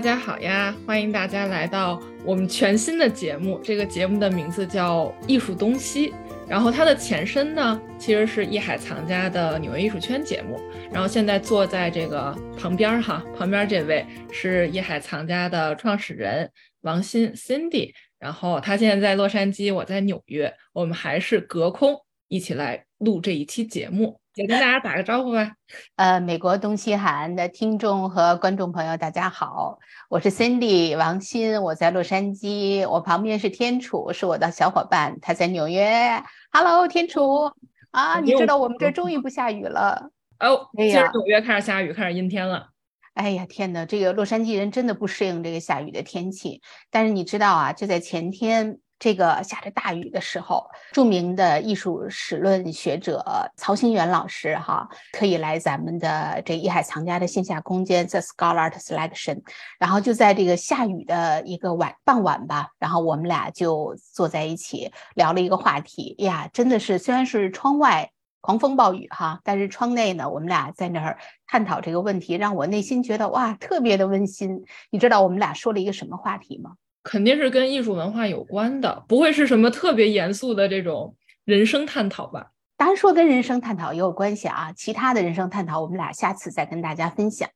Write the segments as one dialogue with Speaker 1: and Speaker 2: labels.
Speaker 1: 大家好呀！欢迎大家来到我们全新的节目。这个节目的名字叫《艺术东西》，然后它的前身呢，其实是艺海藏家的纽约艺术圈节目。然后现在坐在这个旁边哈，旁边这位是艺海藏家的创始人王鑫 Cindy。然后他现在在洛杉矶，我在纽约，我们还是隔空一起来录这一期节目。也跟大家打个招呼吧。
Speaker 2: 呃，美国东西海岸的听众和观众朋友，大家好，我是 Cindy 王鑫，我在洛杉矶，我旁边是天楚，是我的小伙伴，他在纽约。Hello，天楚啊，你知道我们这终于不下雨了
Speaker 1: 哦。今儿纽约开始下雨，开始阴天了。
Speaker 2: 哎呀，天哪，这个洛杉矶人真的不适应这个下雨的天气。但是你知道啊，就在前天。这个下着大雨的时候，著名的艺术史论学者曹新元老师哈，可以来咱们的这艺海藏家的线下空间 The Scholar at Selection，然后就在这个下雨的一个晚傍晚吧，然后我们俩就坐在一起聊了一个话题呀，真的是虽然是窗外狂风暴雨哈，但是窗内呢，我们俩在那儿探讨这个问题，让我内心觉得哇，特别的温馨。你知道我们俩说了一个什么话题吗？
Speaker 1: 肯定是跟艺术文化有关的，不会是什么特别严肃的这种人生探讨吧？
Speaker 2: 当然说跟人生探讨也有关系啊。其他的人生探讨，我们俩下次再跟大家分享。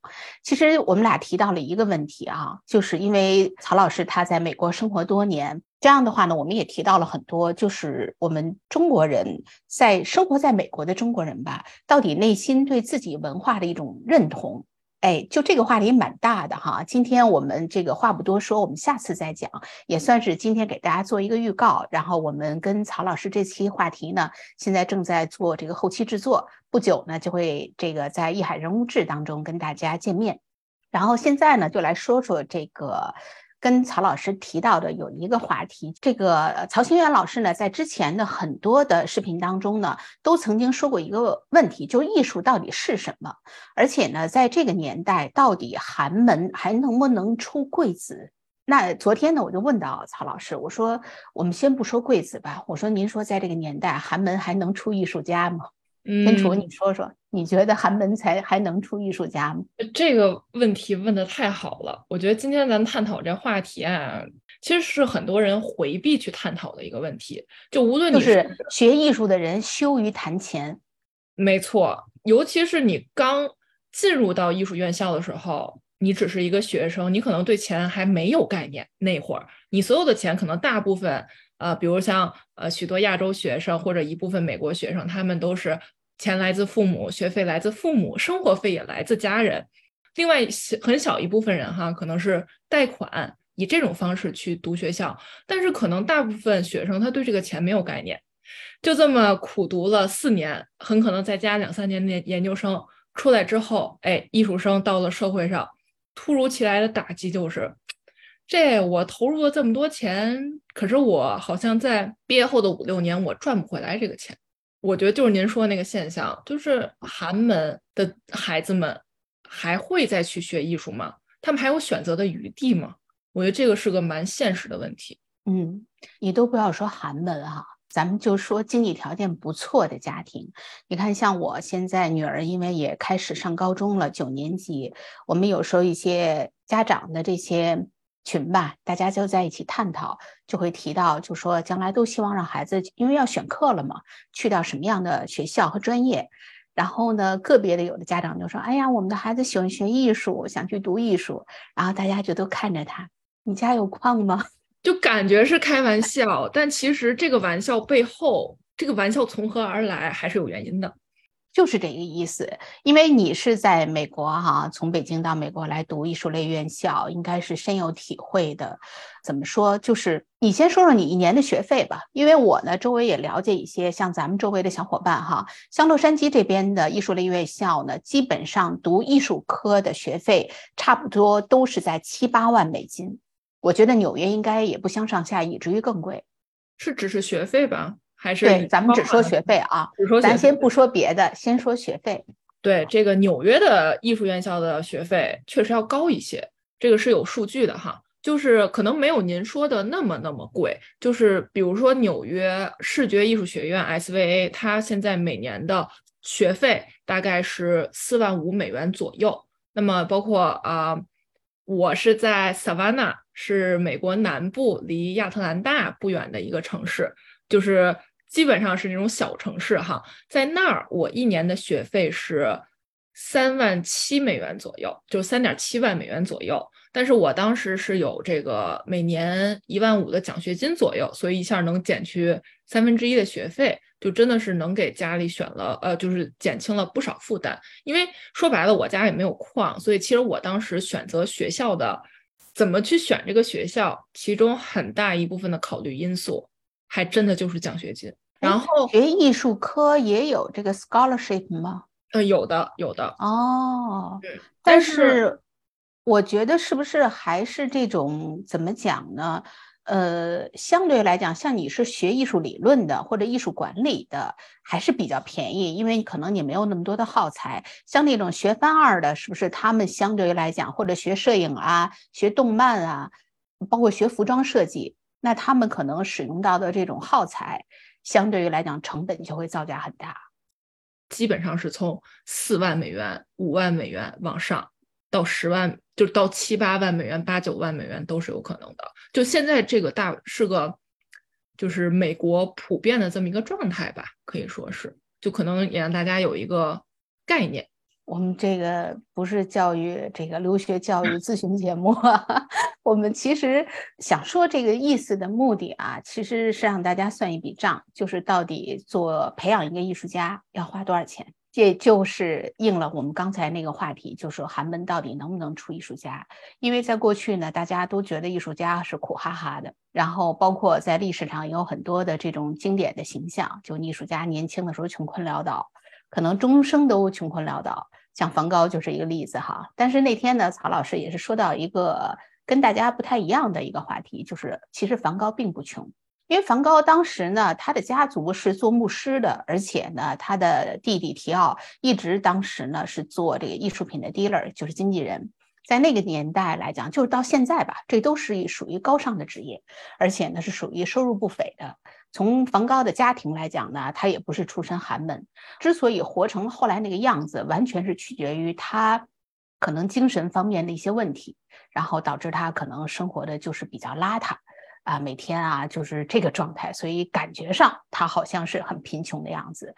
Speaker 2: 其实我们俩提到了一个问题啊，就是因为曹老师他在美国生活多年，这样的话呢，我们也提到了很多，就是我们中国人在生活在美国的中国人吧，到底内心对自己文化的一种认同。哎，就这个话题蛮大的哈。今天我们这个话不多说，我们下次再讲，也算是今天给大家做一个预告。然后我们跟曹老师这期话题呢，现在正在做这个后期制作，不久呢就会这个在《艺海人物志》当中跟大家见面。然后现在呢，就来说说这个。跟曹老师提到的有一个话题，这个曹新元老师呢，在之前的很多的视频当中呢，都曾经说过一个问题，就是艺术到底是什么？而且呢，在这个年代，到底寒门还能不能出贵子？那昨天呢，我就问到曹老师，我说我们先不说贵子吧，我说您说在这个年代，寒门还能出艺术家吗？天楚，你说说，你觉得寒门才还能出艺术家吗？
Speaker 1: 这个问题问的太好了。我觉得今天咱探讨这话题啊，其实是很多人回避去探讨的一个问题。就无论你
Speaker 2: 是学艺术的人，羞于谈钱。
Speaker 1: 没错，尤其是你刚进入到艺术院校的时候，你只是一个学生，你可能对钱还没有概念。那会儿，你所有的钱可能大部分。呃，比如像呃许多亚洲学生或者一部分美国学生，他们都是钱来自父母，学费来自父母，生活费也来自家人。另外很小一部分人哈，可能是贷款，以这种方式去读学校。但是可能大部分学生他对这个钱没有概念，就这么苦读了四年，很可能再加两三年的研究生出来之后，哎，艺术生到了社会上，突如其来的打击就是。这我投入了这么多钱，可是我好像在毕业后的五六年，我赚不回来这个钱。我觉得就是您说的那个现象，就是寒门的孩子们还会再去学艺术吗？他们还有选择的余地吗？我觉得这个是个蛮现实的问题。
Speaker 2: 嗯，你都不要说寒门哈，咱们就说经济条件不错的家庭。你看，像我现在女儿，因为也开始上高中了，九年级，我们有时候一些家长的这些。群吧，大家就在一起探讨，就会提到，就说将来都希望让孩子，因为要选课了嘛，去到什么样的学校和专业。然后呢，个别的有的家长就说：“哎呀，我们的孩子喜欢学艺术，想去读艺术。”然后大家就都看着他：“你家有矿吗？”
Speaker 1: 就感觉是开玩笑，但其实这个玩笑背后，这个玩笑从何而来，还是有原因的。
Speaker 2: 就是这个意思，因为你是在美国哈，从北京到美国来读艺术类院校，应该是深有体会的。怎么说？就是你先说说你一年的学费吧，因为我呢周围也了解一些像咱们周围的小伙伴哈，像洛杉矶这边的艺术类院校呢，基本上读艺术科的学费差不多都是在七八万美金。我觉得纽约应该也不相上下，以至于更贵。
Speaker 1: 是只是学费吧？还是
Speaker 2: 对，咱们只说学费啊，
Speaker 1: 只说
Speaker 2: 咱先不说别的，先说学费。
Speaker 1: 对，这个纽约的艺术院校的学费确实要高一些，这个是有数据的哈，就是可能没有您说的那么那么贵。就是比如说纽约视觉艺术学院 SVA，它现在每年的学费大概是四万五美元左右。那么包括啊我是在 Savannah，是美国南部，离亚特兰大不远的一个城市，就是基本上是那种小城市哈。在那儿，我一年的学费是三万七美元左右，就三点七万美元左右。但是我当时是有这个每年一万五的奖学金左右，所以一下能减去三分之一的学费，就真的是能给家里选了，呃，就是减轻了不少负担。因为说白了，我家也没有矿，所以其实我当时选择学校的，怎么去选这个学校，其中很大一部分的考虑因素，还真的就是奖学金。然后
Speaker 2: 学艺术科也有这个 scholarship 吗？
Speaker 1: 呃，有的，有的。
Speaker 2: 哦，
Speaker 1: 对，
Speaker 2: 但
Speaker 1: 是。
Speaker 2: 我觉得是不是还是这种怎么讲呢？呃，相对来讲，像你是学艺术理论的或者艺术管理的，还是比较便宜，因为可能你没有那么多的耗材。像那种学翻二的，是不是他们相对来讲，或者学摄影啊、学动漫啊，包括学服装设计，那他们可能使用到的这种耗材，相对于来讲成本就会造价很大。
Speaker 1: 基本上是从四万美元、五万美元往上。到十万，就到七八万美元、八九万美元都是有可能的。就现在这个大是个，就是美国普遍的这么一个状态吧，可以说是，就可能也让大家有一个概念。
Speaker 2: 我们这个不是教育这个留学教育咨询节目，我们其实想说这个意思的目的啊，其实是让大家算一笔账，就是到底做培养一个艺术家要花多少钱。这就是应了我们刚才那个话题，就是说寒门到底能不能出艺术家？因为在过去呢，大家都觉得艺术家是苦哈哈的，然后包括在历史上也有很多的这种经典的形象，就艺术家年轻的时候穷困潦倒，可能终生都穷困潦倒，像梵高就是一个例子哈。但是那天呢，曹老师也是说到一个跟大家不太一样的一个话题，就是其实梵高并不穷。因为梵高当时呢，他的家族是做牧师的，而且呢，他的弟弟提奥一直当时呢是做这个艺术品的 dealer，就是经纪人。在那个年代来讲，就是到现在吧，这都是属于高尚的职业，而且呢是属于收入不菲的。从梵高的家庭来讲呢，他也不是出身寒门，之所以活成后来那个样子，完全是取决于他可能精神方面的一些问题，然后导致他可能生活的就是比较邋遢。啊，每天啊就是这个状态，所以感觉上他好像是很贫穷的样子。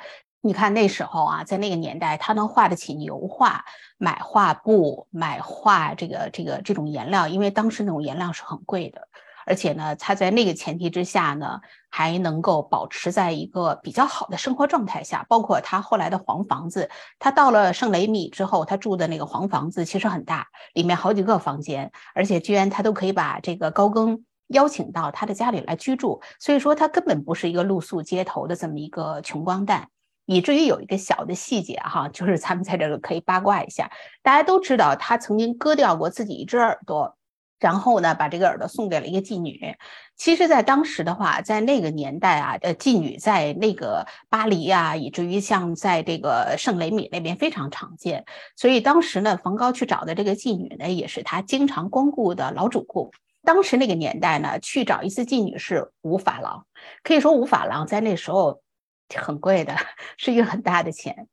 Speaker 2: 你看那时候啊，在那个年代，他能画得起油画，买画布，买画这个这个这种颜料，因为当时那种颜料是很贵的。而且呢，他在那个前提之下呢，还能够保持在一个比较好的生活状态下。包括他后来的黄房子，他到了圣雷米之后，他住的那个黄房子其实很大，里面好几个房间，而且居然他都可以把这个高更。邀请到他的家里来居住，所以说他根本不是一个露宿街头的这么一个穷光蛋，以至于有一个小的细节哈，就是咱们在这个可以八卦一下，大家都知道他曾经割掉过自己一只耳朵，然后呢把这个耳朵送给了一个妓女。其实，在当时的话，在那个年代啊，呃，妓女在那个巴黎啊，以至于像在这个圣雷米那边非常常见，所以当时呢，梵高去找的这个妓女呢，也是他经常光顾的老主顾。当时那个年代呢，去找一次妓女是五法郎，可以说五法郎在那时候很贵的，是一个很大的钱，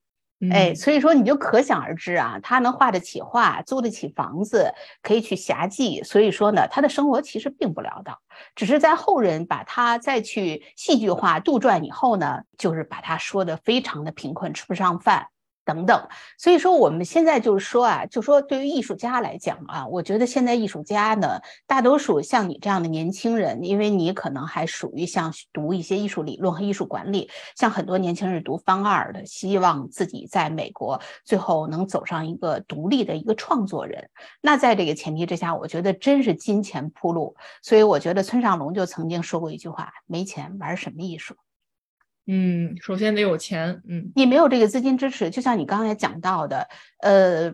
Speaker 2: 哎，所以说你就可想而知啊，他能画得起画，租得起房子，可以去侠妓，所以说呢，他的生活其实并不潦倒，只是在后人把他再去戏剧化杜撰以后呢，就是把他说的非常的贫困，吃不上饭。等等，所以说我们现在就是说啊，就说对于艺术家来讲啊，我觉得现在艺术家呢，大多数像你这样的年轻人，因为你可能还属于像读一些艺术理论和艺术管理，像很多年轻人读方二的，希望自己在美国最后能走上一个独立的一个创作人。那在这个前提之下，我觉得真是金钱铺路。所以我觉得村上龙就曾经说过一句话：没钱玩什么艺术？
Speaker 1: 嗯，首先得有钱，嗯，
Speaker 2: 你没有这个资金支持，就像你刚才讲到的，呃，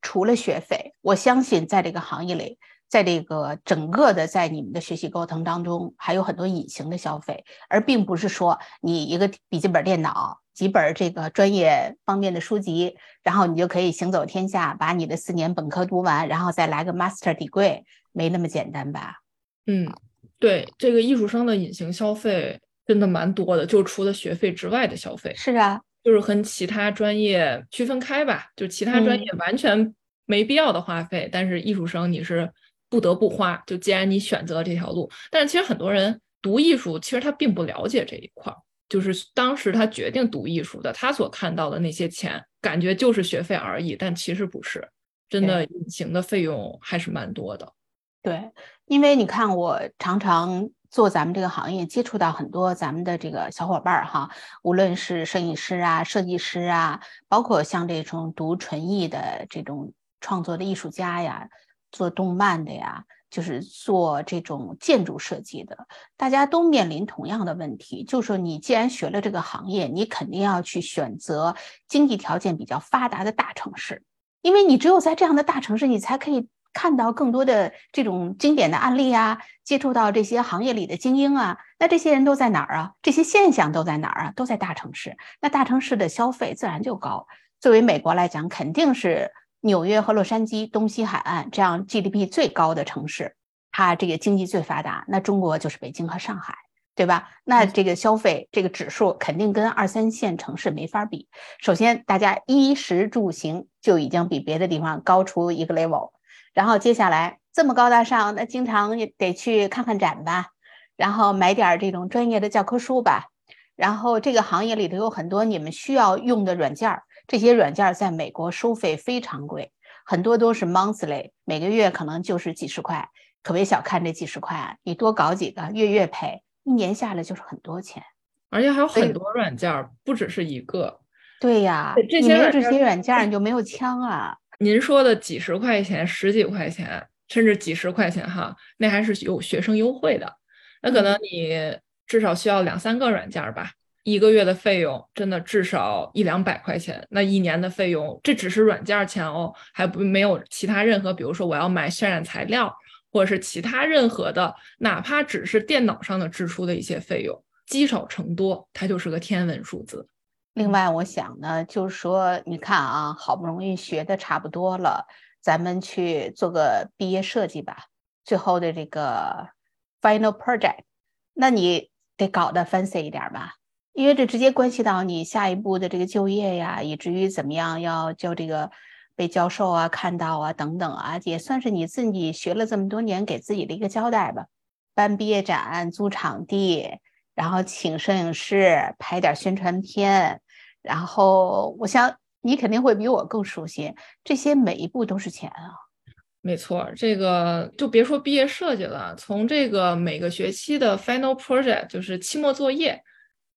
Speaker 2: 除了学费，我相信在这个行业里，在这个整个的在你们的学习过程当中，还有很多隐形的消费，而并不是说你一个笔记本电脑、几本这个专业方面的书籍，然后你就可以行走天下，把你的四年本科读完，然后再来个 master degree，没那么简单吧？
Speaker 1: 嗯，对，这个艺术生的隐形消费。真的蛮多的，就除了学费之外的消费
Speaker 2: 是啊，
Speaker 1: 就是和其他专业区分开吧，就其他专业完全没必要的花费，但是艺术生你是不得不花。就既然你选择了这条路，但是其实很多人读艺术，其实他并不了解这一块儿。就是当时他决定读艺术的，他所看到的那些钱，感觉就是学费而已，但其实不是，真的隐形的费用还是蛮多的。
Speaker 2: 对，因为你看，我常常做咱们这个行业，接触到很多咱们的这个小伙伴儿哈，无论是摄影师啊、设计师啊，包括像这种读纯艺的这种创作的艺术家呀，做动漫的呀。就是做这种建筑设计的，大家都面临同样的问题，就是说，你既然学了这个行业，你肯定要去选择经济条件比较发达的大城市，因为你只有在这样的大城市，你才可以看到更多的这种经典的案例啊，接触到这些行业里的精英啊。那这些人都在哪儿啊？这些现象都在哪儿啊？都在大城市。那大城市的消费自然就高。作为美国来讲，肯定是。纽约和洛杉矶东西海岸这样 GDP 最高的城市，它这个经济最发达。那中国就是北京和上海，对吧？那这个消费这个指数肯定跟二三线城市没法比。首先，大家衣食住行就已经比别的地方高出一个 level。然后接下来这么高大上，那经常也得去看看展吧，然后买点这种专业的教科书吧。然后这个行业里头有很多你们需要用的软件儿。这些软件儿在美国收费非常贵，很多都是 monthly，每个月可能就是几十块，可别小看这几十块啊！你多搞几个，月月赔，一年下来就是很多钱，
Speaker 1: 而且还有很多软件儿，不只是一个。
Speaker 2: 对呀，这些这些软件你就没有枪啊！
Speaker 1: 您说的几十块钱、十几块钱，甚至几十块钱哈，那还是有学生优惠的，那可能你至少需要两三个软件吧。一个月的费用真的至少一两百块钱，那一年的费用这只是软件钱哦，还不没有其他任何，比如说我要买渲染材料，或者是其他任何的，哪怕只是电脑上的支出的一些费用，积少成多，它就是个天文数字。
Speaker 2: 另外，我想呢，就是说，你看啊，好不容易学的差不多了，咱们去做个毕业设计吧，最后的这个 final project，那你得搞得 fancy 一点吧。因为这直接关系到你下一步的这个就业呀，以至于怎么样要叫这个被教授啊看到啊等等啊，也算是你自己学了这么多年给自己的一个交代吧。办毕业展、租场地，然后请摄影师拍点宣传片，然后我想你肯定会比我更熟悉这些，每一步都是钱啊。
Speaker 1: 没错，这个就别说毕业设计了，从这个每个学期的 final project 就是期末作业。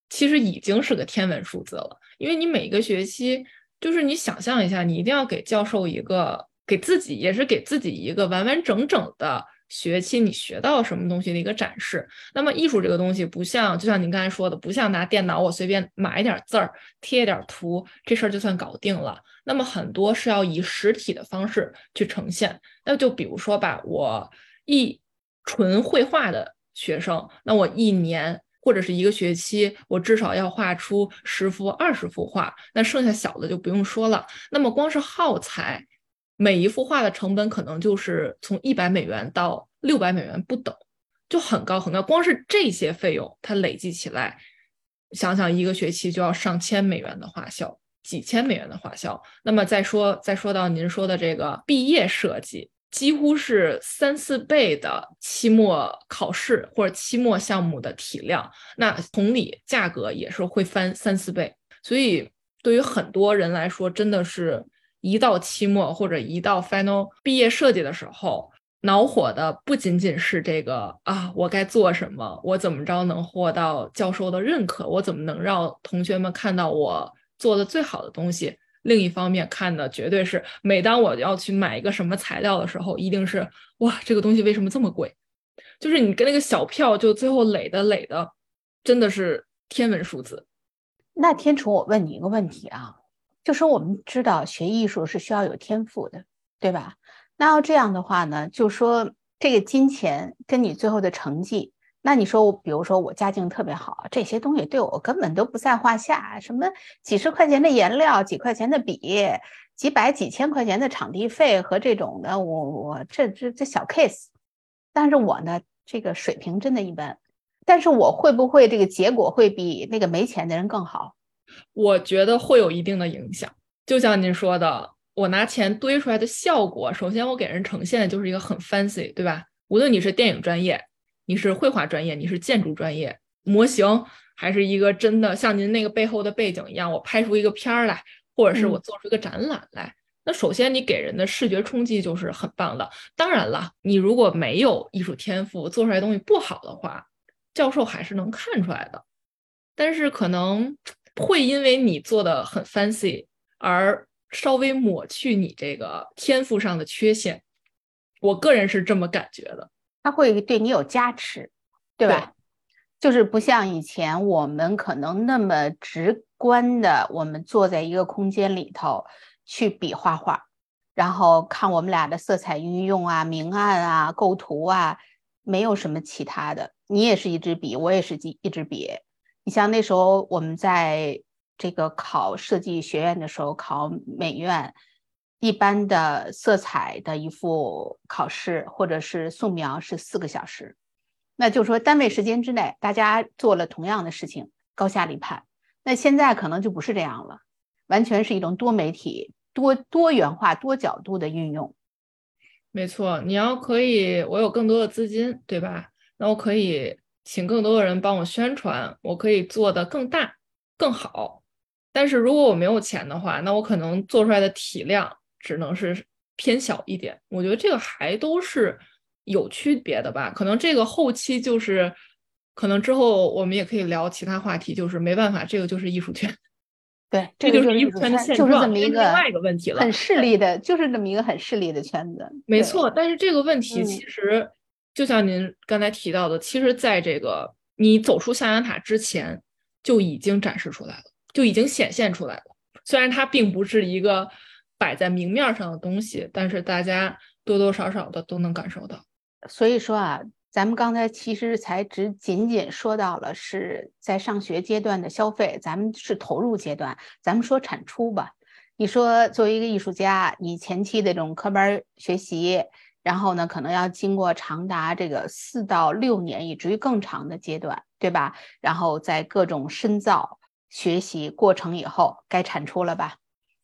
Speaker 1: 其实已经是个天文数字了，因为你每个学期，就是你想象一下，你一定要给教授一个，给自己也是给自己一个完完整整的学期，你学到什么东西的一个展示。那么艺术这个东西，不像就像您刚才说的，不像拿电脑我随便码一点字儿，贴一点图，这事儿就算搞定了。那么很多是要以实体的方式去呈现。那就比如说吧，我一纯绘画的学生，那我一年。或者是一个学期，我至少要画出十幅、二十幅画，那剩下小的就不用说了。那么光是耗材，每一幅画的成本可能就是从一百美元到六百美元不等，就很高很高。光是这些费用，它累计起来，想想一个学期就要上千美元的花销，几千美元的花销。那么再说，再说到您说的这个毕业设计。几乎是三四倍的期末考试或者期末项目的体量，那同理，价格也是会翻三四倍。所以，对于很多人来说，真的是一到期末或者一到 final 毕业设计的时候，恼火的不仅仅是这个啊，我该做什么，我怎么着能获到教授的认可，我怎么能让同学们看到我做的最好的东西。另一方面看的绝对是，每当我要去买一个什么材料的时候，一定是哇，这个东西为什么这么贵？就是你跟那个小票，就最后垒的垒的，真的是天文数字。
Speaker 2: 那天楚，我问你一个问题啊，就说我们知道学艺术是需要有天赋的，对吧？那要这样的话呢，就说这个金钱跟你最后的成绩。那你说我，比如说我家境特别好，这些东西对我根本都不在话下。什么几十块钱的颜料，几块钱的笔，几百几千块钱的场地费和这种的，我我这这这小 case。但是我呢，这个水平真的一般。但是我会不会这个结果会比那个没钱的人更好？
Speaker 1: 我觉得会有一定的影响。就像您说的，我拿钱堆出来的效果，首先我给人呈现的就是一个很 fancy，对吧？无论你是电影专业，你是绘画专业，你是建筑专业，模型还是一个真的像您那个背后的背景一样，我拍出一个片儿来，或者是我做出一个展览来，那首先你给人的视觉冲击就是很棒的。当然了，你如果没有艺术天赋，做出来东西不好的话，教授还是能看出来的。但是可能会因为你做的很 fancy 而稍微抹去你这个天赋上的缺陷，我个人是这么感觉的。
Speaker 2: 他会对你有加持，对吧？就是不像以前我们可能那么直观的，我们坐在一个空间里头去比画画，然后看我们俩的色彩运用啊、明暗啊、构图啊，没有什么其他的。你也是一支笔，我也是一一支笔。你像那时候我们在这个考设计学院的时候，考美院，一般的色彩的一幅考试或者是素描是四个小时，那就是说单位时间之内大家做了同样的事情，高下立判。那现在可能就不是这样了，完全是一种多媒体、多多元化、多角度的运用。
Speaker 1: 没错，你要可以，我有更多的资金，对吧？那我可以。请更多的人帮我宣传，我可以做的更大、更好。但是如果我没有钱的话，那我可能做出来的体量只能是偏小一点。我觉得这个还都是有区别的吧。可能这个后期就是，可能之后我们也可以聊其他话题。就是没办法，这个就是艺术圈。
Speaker 2: 对，
Speaker 1: 这
Speaker 2: 就是
Speaker 1: 艺术圈的现
Speaker 2: 状，就是这么一个
Speaker 1: 另外一个问题了。
Speaker 2: 很势利的，就是这么一个很势利的圈子。
Speaker 1: 没错，但是这个问题其实。就像您刚才提到的，其实在这个你走出象牙塔之前，就已经展示出来了，就已经显现出来了。虽然它并不是一个摆在明面上的东西，但是大家多多少少的都能感受到。
Speaker 2: 所以说啊，咱们刚才其实才只仅仅说到了是在上学阶段的消费，咱们是投入阶段，咱们说产出吧。你说作为一个艺术家，你前期的这种科班学习。然后呢，可能要经过长达这个四到六年，以至于更长的阶段，对吧？然后在各种深造学习过程以后，该产出了吧？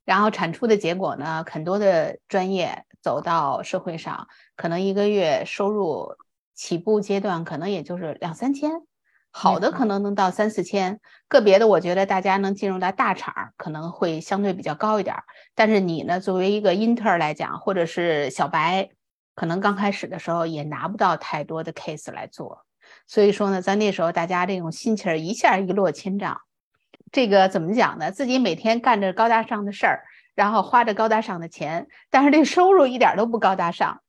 Speaker 2: 然后产出的结果呢，很多的专业走到社会上，可能一个月收入起步阶段可能也就是两三千，好的可能能到三四千，个别的我觉得大家能进入到大厂可能会相对比较高一点。但是你呢，作为一个 inter 来讲，或者是小白。可能刚开始的时候也拿不到太多的 case 来做，所以说呢，在那时候大家这种心气儿一下一落千丈。这个怎么讲呢？自己每天干着高大上的事儿，然后花着高大上的钱，但是这收入一点都不高大上。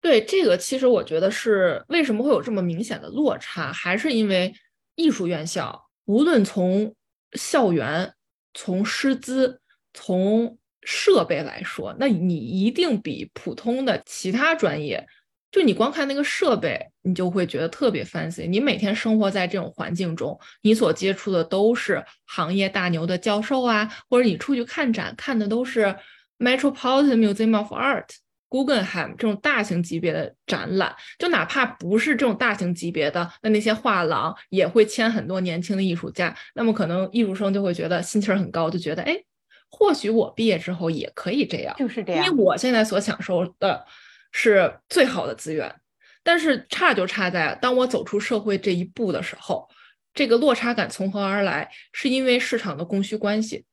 Speaker 1: 对这个，其实我觉得是为什么会有这么明显的落差，还是因为艺术院校无论从校园、从师资、从设备来说，那你一定比普通的其他专业，就你光看那个设备，你就会觉得特别 fancy。你每天生活在这种环境中，你所接触的都是行业大牛的教授啊，或者你出去看展看的都是 Metropolitan Museum of Art、Guggenheim 这种大型级别的展览。就哪怕不是这种大型级别的，那那些画廊也会签很多年轻的艺术家。那么可能艺术生就会觉得心气儿很高，就觉得哎。或许我毕业之后也可以这样，
Speaker 2: 就是这样。
Speaker 1: 因为我现在所享受的是最好的资源，但是差就差在当我走出社会这一步的时候，这个落差感从何而来？是因为市场的供需关系。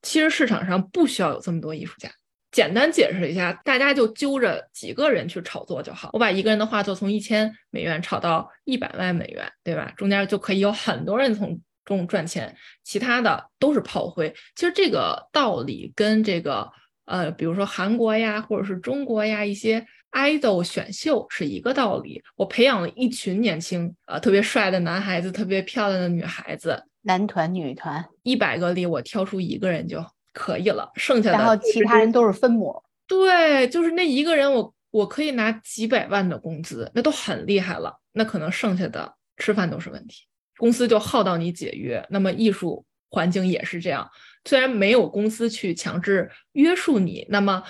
Speaker 1: 其实市场上不需要有这么多艺术家。简单解释一下，大家就揪着几个人去炒作就好。我把一个人的画作从一千美元炒到一百万美元，对吧？中间就可以有很多人从。中赚钱，其他的都是炮灰。其实这个道理跟这个呃，比如说韩国呀，或者是中国呀，一些 idol 选秀是一个道理。我培养了一群年轻呃特别帅的男孩子，特别漂亮的女孩子，
Speaker 2: 男团女团，
Speaker 1: 一百个里我挑出一个人就可以了，剩下的
Speaker 2: 然后其他人都是分母。
Speaker 1: 对，就是那一个人，我我可以拿几百万的工资，那都很厉害了。那可能剩下的吃饭都是问题。公司就耗到你解约，那么艺术环境也是这样。虽然没有公司去强制约束你，那么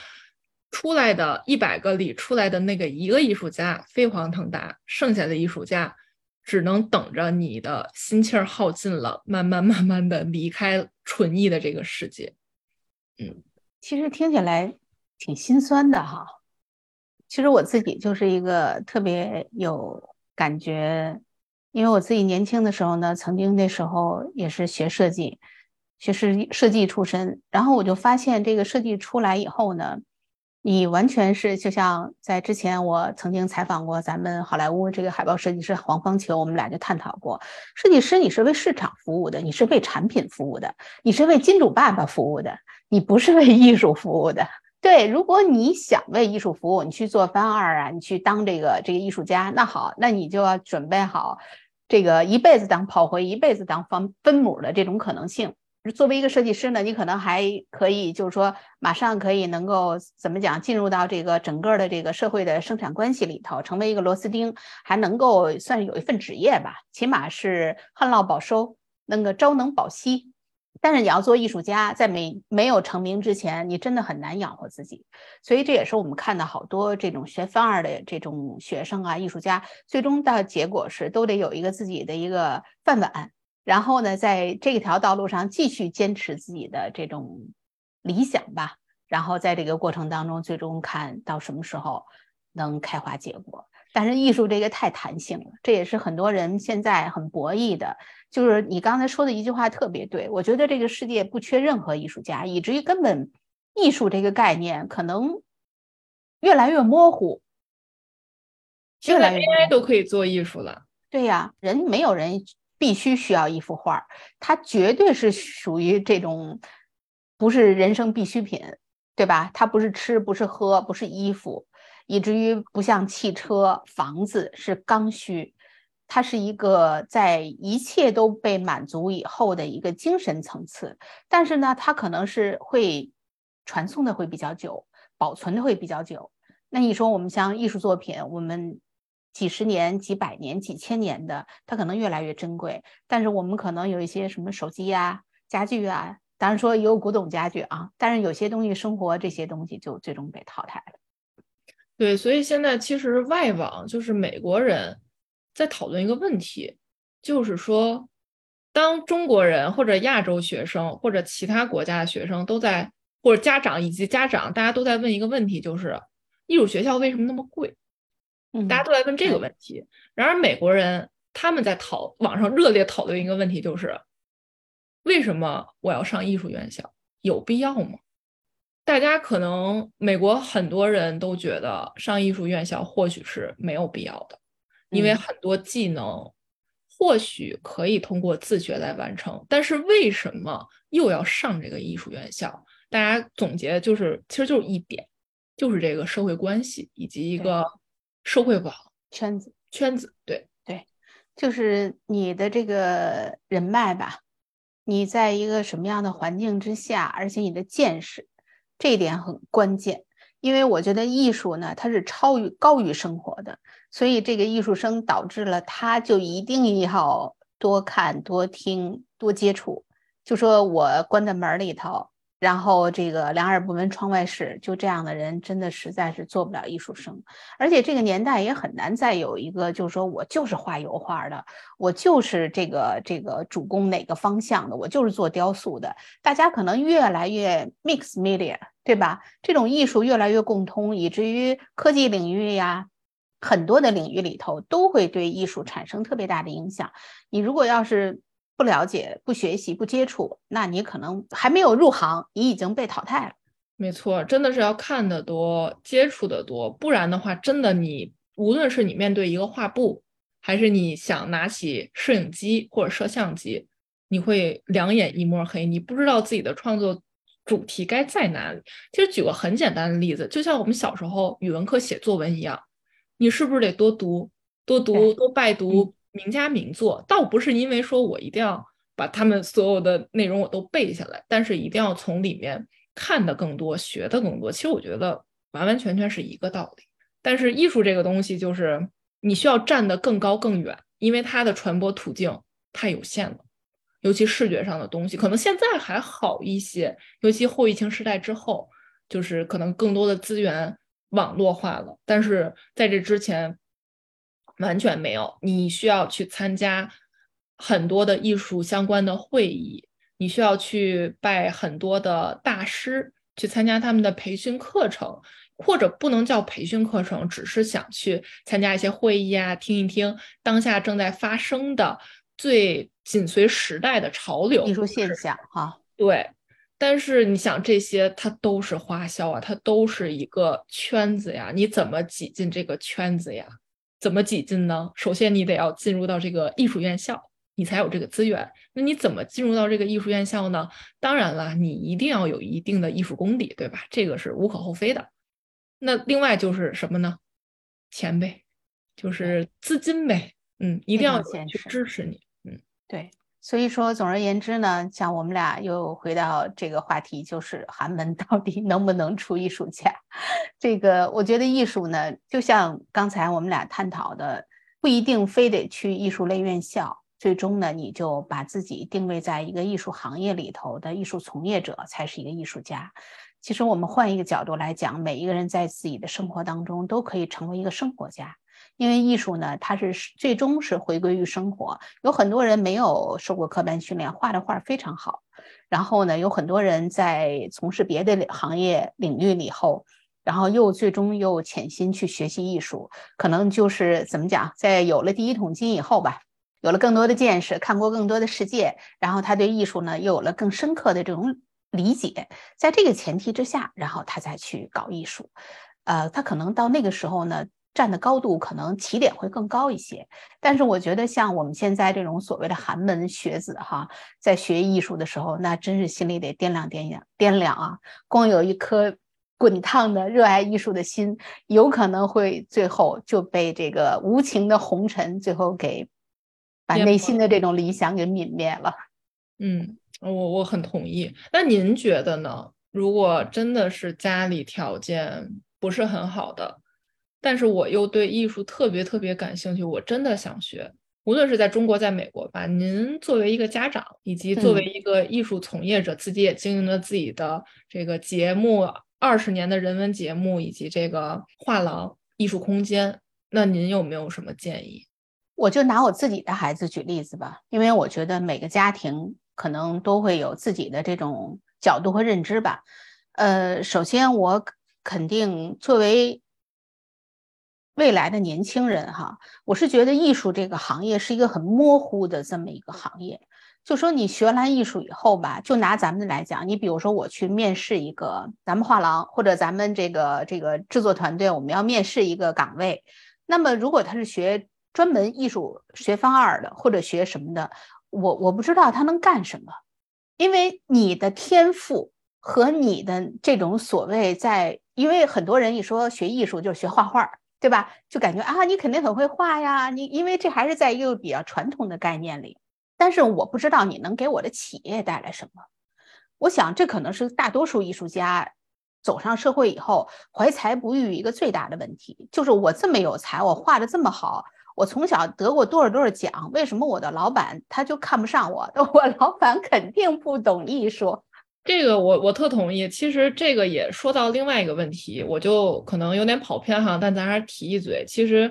Speaker 1: 出来的一百个里出来的那个一个艺术家飞黄腾达，剩下的艺术家只能等着你的心气儿耗尽了，慢慢慢慢的离开纯艺的这个世界。嗯，
Speaker 2: 其实听起来挺心酸的哈。其实我自己就是一个特别有感觉，因为我自己年轻的时候呢，曾经那时候也是学设计，学设设计出身，然后我就发现这个设计出来以后呢。你完全是就像在之前，我曾经采访过咱们好莱坞这个海报设计师黄方球，我们俩就探讨过，设计师你是为市场服务的，你是为产品服务的，你是为金主爸爸服务的，你不是为艺术服务的。对，如果你想为艺术服务，你去做翻二啊，你去当这个这个艺术家，那好，那你就要准备好这个一辈子当炮灰，一辈子当分分母的这种可能性。作为一个设计师呢，你可能还可以，就是说马上可以能够怎么讲，进入到这个整个的这个社会的生产关系里头，成为一个螺丝钉，还能够算是有一份职业吧，起码是旱涝保收，那个朝能保夕。但是你要做艺术家，在没没有成名之前，你真的很难养活自己。所以这也是我们看到好多这种学范儿的这种学生啊，艺术家，最终的结果是都得有一个自己的一个饭碗。然后呢，在这条道路上继续坚持自己的这种理想吧。然后在这个过程当中，最终看到什么时候能开花结果。但是艺术这个太弹性了，这也是很多人现在很博弈的。就是你刚才说的一句话特别对，我觉得这个世界不缺任何艺术家，以至于根本艺术这个概念可能越来越模糊。
Speaker 1: 现在 AI 都可以做艺术了。
Speaker 2: 对呀，人没有人。必须需要一幅画，它绝对是属于这种，不是人生必需品，对吧？它不是吃，不是喝，不是衣服，以至于不像汽车、房子是刚需，它是一个在一切都被满足以后的一个精神层次。但是呢，它可能是会传送的会比较久，保存的会比较久。那你说我们像艺术作品，我们。几十年、几百年、几千年的，它可能越来越珍贵。但是我们可能有一些什么手机呀、家具啊，当然说也有古董家具啊。但是有些东西，生活这些东西就最终被淘汰了。
Speaker 1: 对，所以现在其实外网就是美国人在讨论一个问题，就是说，当中国人或者亚洲学生或者其他国家的学生都在，或者家长以及家长，大家都在问一个问题，就是艺术学校为什么那么贵？大家都在问这个问题。然而，美国人他们在讨网上热烈讨论一个问题，就是为什么我要上艺术院校？有必要吗？大家可能美国很多人都觉得上艺术院校或许是没有必要的，因为很多技能或许可以通过自学来完成。但是为什么又要上这个艺术院校？大家总结就是，其实就是一点，就是这个社会关系以及一个。社会网
Speaker 2: 圈子
Speaker 1: 圈子，对
Speaker 2: 对，就是你的这个人脉吧，你在一个什么样的环境之下，而且你的见识，这一点很关键。因为我觉得艺术呢，它是超于高于生活的，所以这个艺术生导致了他就一定要多看、多听、多接触。就说我关在门里头。然后这个两耳不闻窗外事，就这样的人真的实在是做不了艺术生，而且这个年代也很难再有一个，就是说我就是画油画的，我就是这个这个主攻哪个方向的，我就是做雕塑的。大家可能越来越 mix media，对吧？这种艺术越来越共通，以至于科技领域呀，很多的领域里头都会对艺术产生特别大的影响。你如果要是。不了解、不学习、不接触，那你可能还没有入行，你已经被淘汰了。
Speaker 1: 没错，真的是要看得多、接触的多，不然的话，真的你无论是你面对一个画布，还是你想拿起摄影机或者摄像机，你会两眼一抹黑，你不知道自己的创作主题该在哪里。其实举个很简单的例子，就像我们小时候语文课写作文一样，你是不是得多读、多读、多拜读？名家名作，倒不是因为说我一定要把他们所有的内容我都背下来，但是一定要从里面看的更多，学的更多。其实我觉得完完全全是一个道理。但是艺术这个东西，就是你需要站得更高更远，因为它的传播途径太有限了。尤其视觉上的东西，可能现在还好一些，尤其后疫情时代之后，就是可能更多的资源网络化了。但是在这之前。完全没有，你需要去参加很多的艺术相关的会议，你需要去拜很多的大师，去参加他们的培训课程，或者不能叫培训课程，只是想去参加一些会议啊，听一听当下正在发生的最紧随时代的潮流
Speaker 2: 艺术现象哈。
Speaker 1: 对，但是你想这些，它都是花销啊，它都是一个圈子呀，你怎么挤进这个圈子呀？怎么挤进呢？首先你得要进入到这个艺术院校，你才有这个资源。那你怎么进入到这个艺术院校呢？当然了，你一定要有一定的艺术功底，对吧？这个是无可厚非的。那另外就是什么呢？钱呗，就是资金呗。嗯，一定要去支持你。嗯，
Speaker 2: 对。所以说，总而言之呢，像我们俩又回到这个话题，就是寒门到底能不能出艺术家？这个我觉得艺术呢，就像刚才我们俩探讨的，不一定非得去艺术类院校，最终呢，你就把自己定位在一个艺术行业里头的艺术从业者，才是一个艺术家。其实我们换一个角度来讲，每一个人在自己的生活当中都可以成为一个生活家。因为艺术呢，它是最终是回归于生活。有很多人没有受过科班训练，画的画非常好。然后呢，有很多人在从事别的行业领域里后，然后又最终又潜心去学习艺术，可能就是怎么讲，在有了第一桶金以后吧，有了更多的见识，看过更多的世界，然后他对艺术呢又有了更深刻的这种理解。在这个前提之下，然后他再去搞艺术，呃，他可能到那个时候呢。站的高度可能起点会更高一些，但是我觉得像我们现在这种所谓的寒门学子哈，在学艺术的时候，那真是心里得掂量掂量掂量啊！光有一颗滚烫的热爱艺术的心，有可能会最后就被这个无情的红尘最后给把内心的这种理想给泯灭了。
Speaker 1: 嗯，我我很同意。那您觉得呢？如果真的是家里条件不是很好的？但是我又对艺术特别特别感兴趣，我真的想学。无论是在中国，在美国吧，您作为一个家长，以及作为一个艺术从业者，自己也经营了自己的这个节目，二十年的人文节目，以及这个画廊艺术空间，那您有没有什么建议？
Speaker 2: 我就拿我自己的孩子举例子吧，因为我觉得每个家庭可能都会有自己的这种角度和认知吧。呃，首先我肯定作为。未来的年轻人哈，我是觉得艺术这个行业是一个很模糊的这么一个行业。就说你学完艺术以后吧，就拿咱们来讲，你比如说我去面试一个咱们画廊或者咱们这个这个制作团队，我们要面试一个岗位。那么如果他是学专门艺术学方二的或者学什么的，我我不知道他能干什么，因为你的天赋和你的这种所谓在，因为很多人一说学艺术就是学画画。对吧？就感觉啊，你肯定很会画呀。你因为这还是在一个比较传统的概念里，但是我不知道你能给我的企业带来什么。我想这可能是大多数艺术家走上社会以后怀才不遇一个最大的问题，就是我这么有才，我画的这么好，我从小得过多少多少奖，为什么我的老板他就看不上我？我老板肯定不懂艺术。
Speaker 1: 这个我我特同意。其实这个也说到另外一个问题，我就可能有点跑偏哈，但咱还是提一嘴，其实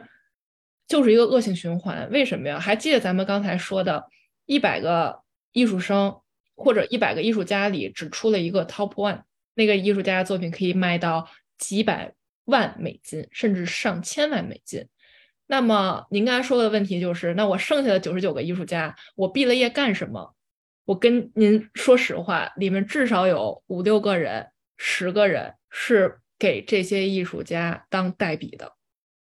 Speaker 1: 就是一个恶性循环。为什么呀？还记得咱们刚才说的，一百个艺术生或者一百个艺术家里只出了一个 top one，那个艺术家的作品可以卖到几百万美金，甚至上千万美金。那么您刚才说的问题就是，那我剩下的九十九个艺术家，我毕了业干什么？我跟您说实话，里面至少有五六个人、十个人是给这些艺术家当代笔的。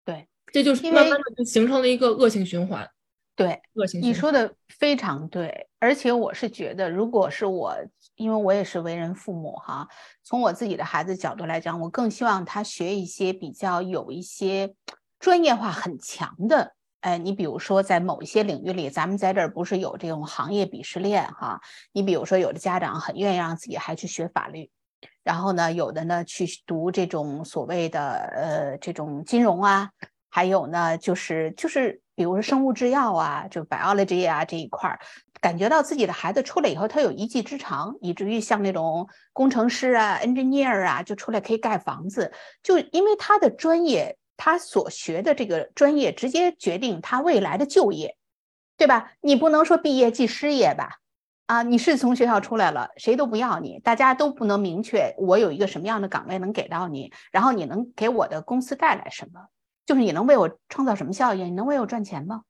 Speaker 2: 对，
Speaker 1: 这就是慢慢的就形成了一个恶性循环。
Speaker 2: 对，
Speaker 1: 恶性循环。
Speaker 2: 你说的非常对，而且我是觉得，如果是我，因为我也是为人父母哈，从我自己的孩子角度来讲，我更希望他学一些比较有一些专业化很强的。哎，你比如说，在某一些领域里，咱们在这儿不是有这种行业鄙视链哈？你比如说，有的家长很愿意让自己孩去学法律，然后呢，有的呢去读这种所谓的呃这种金融啊，还有呢就是就是比如说生物制药啊，就 biology 啊这一块儿，感觉到自己的孩子出来以后，他有一技之长，以至于像那种工程师啊、engineer 啊，就出来可以盖房子，就因为他的专业。他所学的这个专业直接决定他未来的就业，对吧？你不能说毕业即失业吧？啊，你是从学校出来了，谁都不要你，大家都不能明确我有一个什么样的岗位能给到你，然后你能给我的公司带来什么，就是你能为我创造什么效益，你能为我赚钱吗？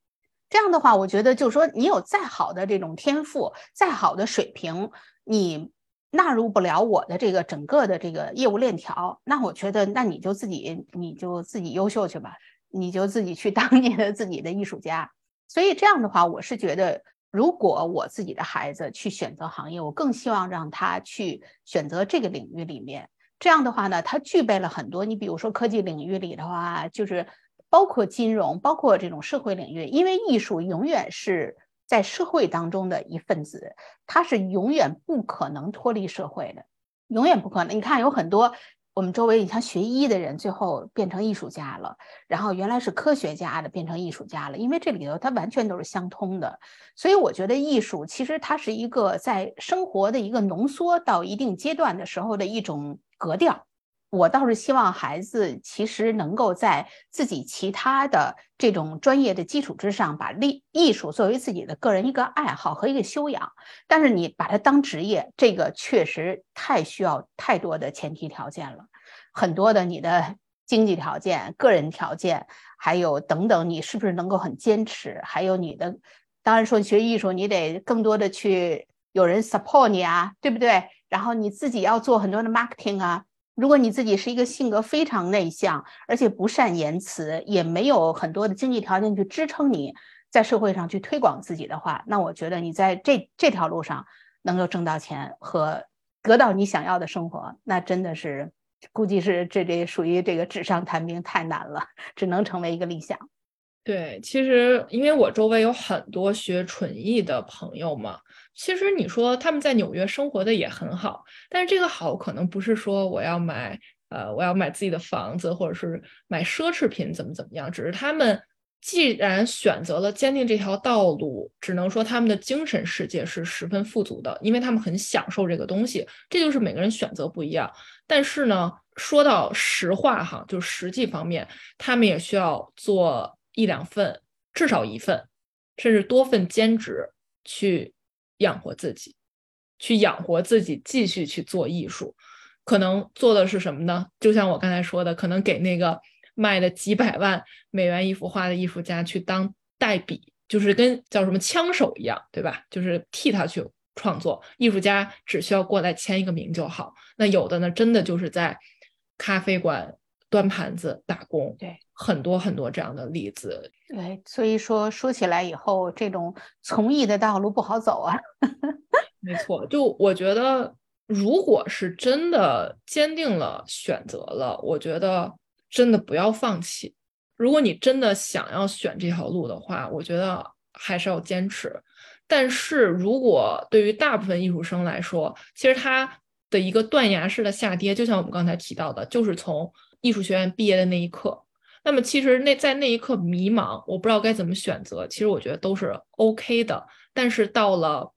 Speaker 2: 这样的话，我觉得就是说，你有再好的这种天赋，再好的水平，你纳入不了我的这个整个的这个业务链条，那我觉得，那你就自己你就自己优秀去吧，你就自己去 当你的自己的艺术家。所以这样的话，我是觉得。如果我自己的孩子去选择行业，我更希望让他去选择这个领域里面。这样的话呢，他具备了很多。你比如说科技领域里的话，就是包括金融，包括这种社会领域，因为艺术永远是在社会当中的一份子，他是永远不可能脱离社会的，永远不可能。你看，有很多。我们周围，你像学医的人，最后变成艺术家了；然后原来是科学家的，变成艺术家了。因为这里头它完全都是相通的，所以我觉得艺术其实它是一个在生活的一个浓缩到一定阶段的时候的一种格调。我倒是希望孩子其实能够在自己其他的这种专业的基础之上，把艺艺术作为自己的个人一个爱好和一个修养。但是你把它当职业，这个确实太需要太多的前提条件了，很多的你的 经济条件、个人条件，还有等等，你是不是能够很坚持？还有你的，当然说学艺术，你得更多的去有人 support 你啊，对不对？然后你自己要做很多的 marketing 啊。如果你自己是一个性格非常内向，而且不善言辞，也没有很多的经济条件去支撑你在社会上去推广自己的话，那我觉得你在这这条路上能够挣到钱和得到你想要的生活，那真的是估计是这这属于这个纸上谈兵太难了，只能成为一个理想。
Speaker 1: 对，其实因为我周围有很多学纯艺的朋友嘛。其实你说他们在纽约生活的也很好，但是这个好可能不是说我要买呃我要买自己的房子或者是买奢侈品怎么怎么样，只是他们既然选择了坚定这条道路，只能说他们的精神世界是十分富足的，因为他们很享受这个东西。这就是每个人选择不一样。但是呢，说到实话哈，就实际方面，他们也需要做一两份，至少一份，甚至多份兼职去。养活自己，去养活自己，继续去做艺术，可能做的是什么呢？就像我刚才说的，可能给那个卖的几百万美元一幅画的艺术家去当代笔，就是跟叫什么枪手一样，对吧？就是替他去创作。艺术家只需要过来签一个名就好。那有的呢，真的就是在咖啡馆端盘子打工。
Speaker 2: 对。
Speaker 1: 很多很多这样的例子，
Speaker 2: 对，所以说说起来以后，这种从艺的道路不好走啊。
Speaker 1: 没错，就我觉得，如果是真的坚定了选择了，我觉得真的不要放弃。如果你真的想要选这条路的话，我觉得还是要坚持。但是如果对于大部分艺术生来说，其实他的一个断崖式的下跌，就像我们刚才提到的，就是从艺术学院毕业的那一刻。那么其实那在那一刻迷茫，我不知道该怎么选择。其实我觉得都是 OK 的。但是到了，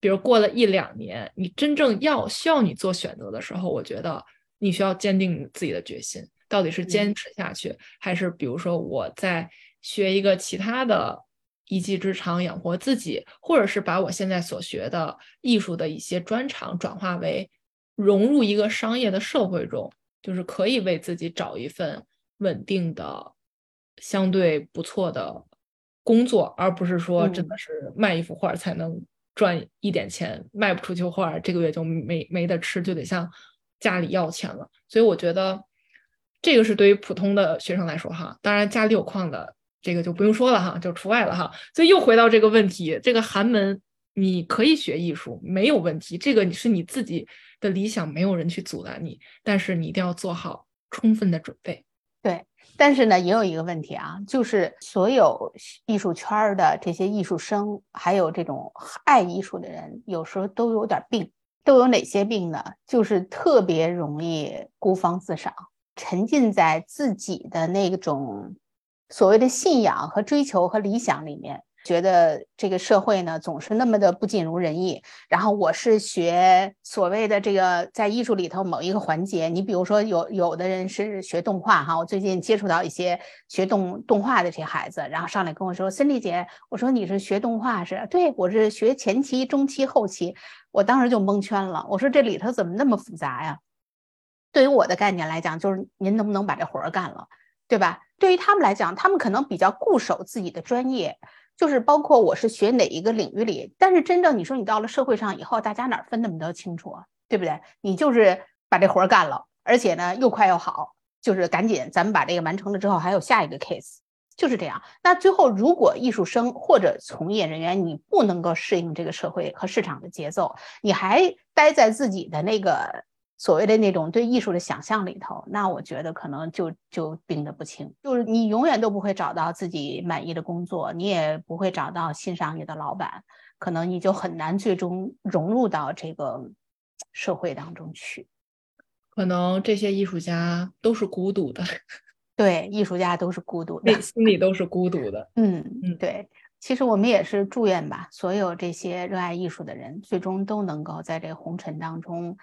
Speaker 1: 比如过了一两年，你真正要需要你做选择的时候，我觉得你需要坚定自己的决心，到底是坚持下去，还是比如说我在学一个其他的一技之长养活自己，或者是把我现在所学的艺术的一些专长转化为融入一个商业的社会中，就是可以为自己找一份。稳定的、相对不错的工作，而不是说真的是卖一幅画才能赚一点钱，卖不出去画，这个月就没没得吃，就得向家里要钱了。所以我觉得这个是对于普通的学生来说哈，当然家里有矿的这个就不用说了哈，就除外了哈。所以又回到这个问题，这个寒门你可以学艺术没有问题，这个你是你自己的理想，没有人去阻拦你，但是你一定要做好充分的准备。
Speaker 2: 对，但是呢，也有一个问题啊，就是所有艺术圈的这些艺术生，还有这种爱艺术的人，有时候都有点病。都有哪些病呢？就是特别容易孤芳自赏，沉浸在自己的那种所谓的信仰和追求和理想里面，觉得这个社会呢总是那么的不尽如人意。然后我是学所谓的这个在艺术里头某一个环节，你比如说有有的人是学动画哈，我最近接触到一些学动动画的这些孩子，然后上来跟我说：“森丽姐，我说你是学动画是？对我是学前期、中期、后期。”我当时就蒙圈了，我说这里头怎么那么复杂呀？对于我的概念来讲，就是您能不能把这活儿干了，对吧？对于他们来讲，他们可能比较固守自己的专业，就是包括我是学哪一个领域里。但是真正你说你到了社会上以后，大家哪分那么多清楚啊？对不对？你就是把这活干了，而且呢又快又好，就是赶紧咱们把这个完成了之后，还有下一个 case，就是这样。那最后如果艺术生或者从业人员你不能够适应这个社会和市场的节奏，你还待在自己的那个。所谓的那种对艺术的想象里头，那我觉得可能就就病得不轻，就是你永远都不会找到自己满意的工作，你也不会找到欣赏你的老板，可能你就很难最终融入到这个社会当中去。
Speaker 1: 可能这些艺术家都是孤独的，
Speaker 2: 对，艺术家都是孤独的，
Speaker 1: 内心里都是孤独的。
Speaker 2: 嗯嗯，对，其实我们也是祝愿吧，所有这些热爱艺术的人，最终都能够在这红尘当中。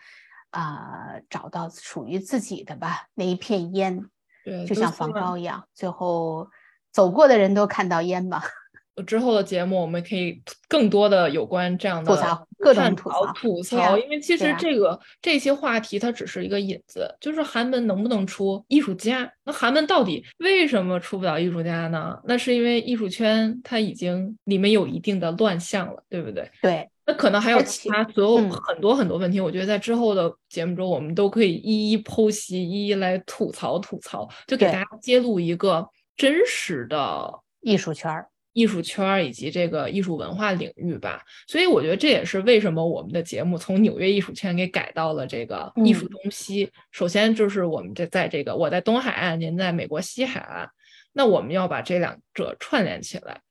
Speaker 2: 啊，找到属于自己的吧，那一片烟，
Speaker 1: 对，
Speaker 2: 就像梵高一样，最后走过的人都看到烟吧。
Speaker 1: 之后的节目我们可以更多的有关这样的
Speaker 2: 吐槽，各种
Speaker 1: 吐
Speaker 2: 槽，
Speaker 1: 吐槽。因为其实这个这些话题它只是一个引子，就是寒门能不能出艺术家？那寒门到底为什么出不了艺术家呢？那是因为艺术圈它已经里面有一定的乱象了，对不对？
Speaker 2: 对。
Speaker 1: 那可能还有其他所有很多很多问题，我觉得在之后的节目中，我们都可以一一剖析，一一来吐槽吐槽，就给大家揭露一个真实的
Speaker 2: 艺术圈儿、
Speaker 1: 艺术圈儿以及这个艺术文化领域吧。所以我觉得这也是为什么我们的节目从纽约艺术圈给改到了这个艺术东西。首先就是我们这在这个我在东海岸，您在美国西海岸，那我们要把这两者串联起来。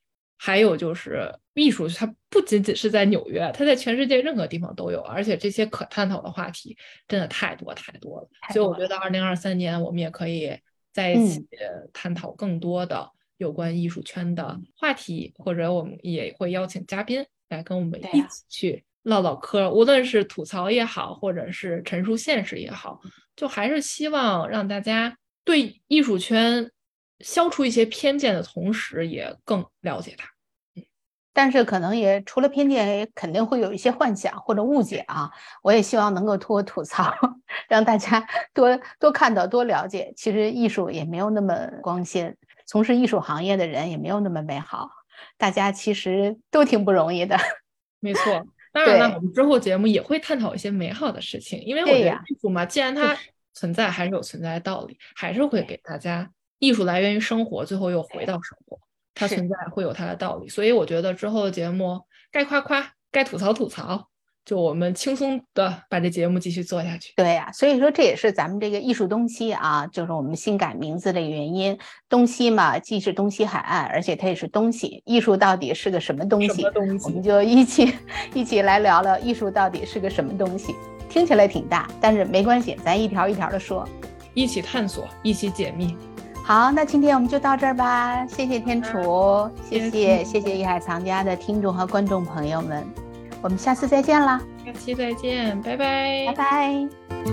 Speaker 1: 还有就是艺术，它不仅仅是在纽约，它在全世界任何地方都有，而且这些可探讨的话题真的太多太多了。所以我觉得，二零二三年我们也可以在一起探讨更多的有关艺术圈的话题，或者我们也会邀请嘉宾来跟我们一起去唠唠嗑，无论是吐槽也好，或者是陈述现实也好，就还是希望让大家对艺术圈消除一些偏见的同时，也更了解它。
Speaker 2: 但是可能也除了偏见，也肯定会有一些幻想或者误解啊。我也希望能够通过吐槽，让大家 多多看到、多了解。其实艺术也没有那么光鲜，从事艺术行业的人也没有那么美好。大家其实都挺不容易的。
Speaker 1: 没错，当然了，我们之后节目也会探讨一些美好的事情，因为我觉得艺术嘛，既然它存在，还是有存在的道理，还是会给大家。艺术来源于生活，最后又回到生活。它存在会有它的道理，所以我觉得之后的节目该夸夸，该吐槽吐槽，就我们轻松的把这节目继续做下去。
Speaker 2: 对呀，所以说这也是咱们这个艺术东西啊，就是我们新改名字的原因。东西嘛，既是东西海岸，而且它也是东西。艺术到底是个什么东西？我们就一起一起来聊聊艺术到底是个什么东西。听起来挺大，但是没关系，咱一条一条的说，
Speaker 1: 一起探索，一起解密。
Speaker 2: 好，那今天我们就到这儿吧。谢谢天楚，谢谢谢谢艺海藏家的听众和观众朋友们，我们下次再见啦！
Speaker 1: 下期再见，拜拜，
Speaker 2: 拜拜。